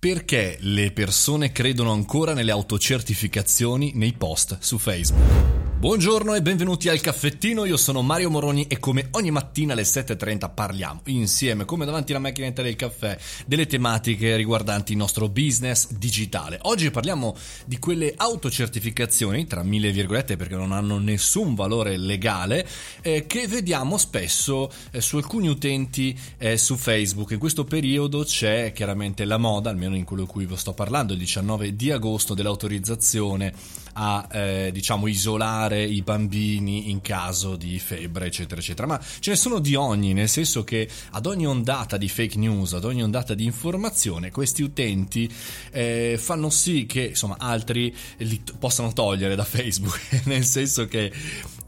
Perché le persone credono ancora nelle autocertificazioni nei post su Facebook? Buongiorno e benvenuti al caffettino, io sono Mario Moroni e come ogni mattina alle 7.30 parliamo insieme, come davanti alla macchinetta del caffè, delle tematiche riguardanti il nostro business digitale. Oggi parliamo di quelle autocertificazioni, tra mille virgolette perché non hanno nessun valore legale, eh, che vediamo spesso eh, su alcuni utenti eh, su Facebook. In questo periodo c'è chiaramente la moda, almeno in quello di cui vi sto parlando, il 19 di agosto, dell'autorizzazione a eh, diciamo isolare i bambini in caso di febbre eccetera eccetera. Ma ce ne sono di ogni nel senso che ad ogni ondata di fake news ad ogni ondata di informazione questi utenti eh, fanno sì che insomma altri li t- possano togliere da Facebook. Nel senso che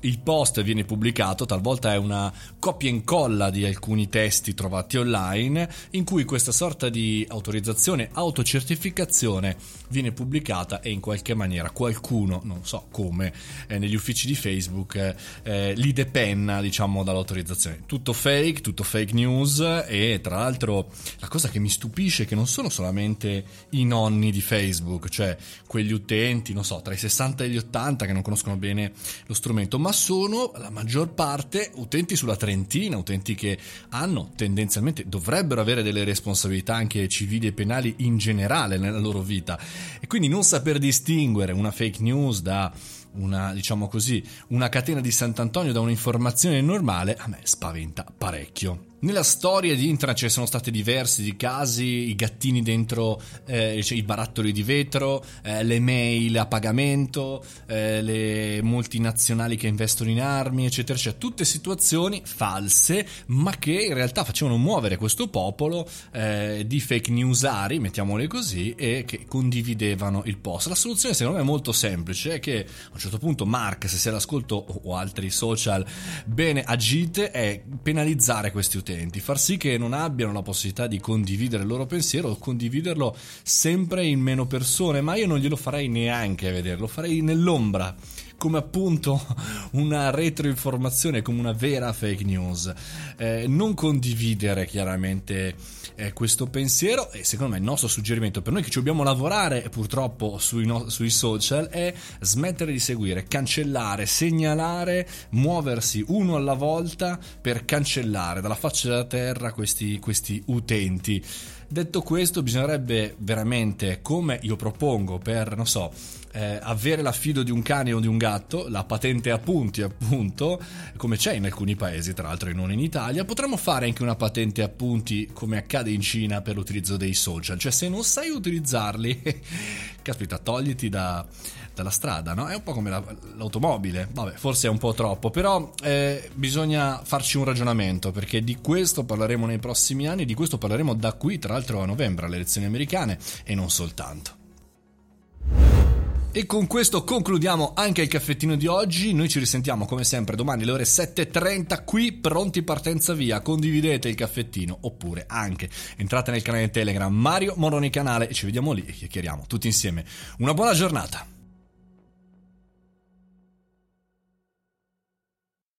il post viene pubblicato, talvolta è una copia e incolla di alcuni testi trovati online, in cui questa sorta di autorizzazione, autocertificazione viene pubblicata e in qualche maniera qualcuno, non so come, eh, negli uffici di Facebook eh, eh, li depenna, diciamo, dall'autorizzazione. Tutto fake, tutto fake news e tra l'altro la cosa che mi stupisce è che non sono solamente i nonni di Facebook, cioè quegli utenti, non so, tra i 60 e gli 80 che non conoscono bene lo strumento, ma sono la maggior parte utenti sulla trentina, utenti che hanno tendenzialmente, dovrebbero avere delle responsabilità anche civili e penali in generale nella loro vita e quindi non saper distinguere una fake news da una, diciamo così, una catena di Sant'Antonio da un'informazione normale, a me spaventa parecchio. Nella storia di internet ci sono stati diversi casi, i gattini dentro eh, cioè i barattoli di vetro, eh, le mail a pagamento, eh, le multinazionali che investono in armi, eccetera, cioè tutte situazioni false, ma che in realtà facevano muovere questo popolo eh, di fake newsari, mettiamole così, e che condividevano il post. La soluzione secondo me è molto semplice, è che a un certo punto Mark, se sei all'ascolto o altri social bene agite, è penalizzare questi utenti far sì che non abbiano la possibilità di condividere il loro pensiero o condividerlo sempre in meno persone, ma io non glielo farei neanche vederlo, farei nell'ombra come appunto una retroinformazione, come una vera fake news. Eh, non condividere chiaramente eh, questo pensiero e secondo me il nostro suggerimento per noi che ci dobbiamo lavorare purtroppo sui, no- sui social è smettere di seguire, cancellare, segnalare, muoversi uno alla volta per cancellare dalla faccia della terra questi, questi utenti. Detto questo, bisognerebbe veramente, come io propongo per, non so, eh, avere l'affido di un cane o di un gatto, la patente a punti appunto, come c'è in alcuni paesi tra l'altro non in Italia, potremmo fare anche una patente a punti come accade in Cina per l'utilizzo dei social, cioè se non sai utilizzarli, caspita, togliti da, dalla strada, no? È un po' come la, l'automobile, vabbè, forse è un po' troppo, però eh, bisogna farci un ragionamento perché di questo parleremo nei prossimi anni, di questo parleremo da qui, tra l'altro a novembre, alle elezioni americane e non soltanto. E con questo concludiamo anche il caffettino di oggi. Noi ci risentiamo come sempre domani alle ore 7.30 qui, pronti partenza via. Condividete il caffettino oppure anche entrate nel canale Telegram Mario Moroni Canale e ci vediamo lì e chiacchieriamo tutti insieme. Una buona giornata!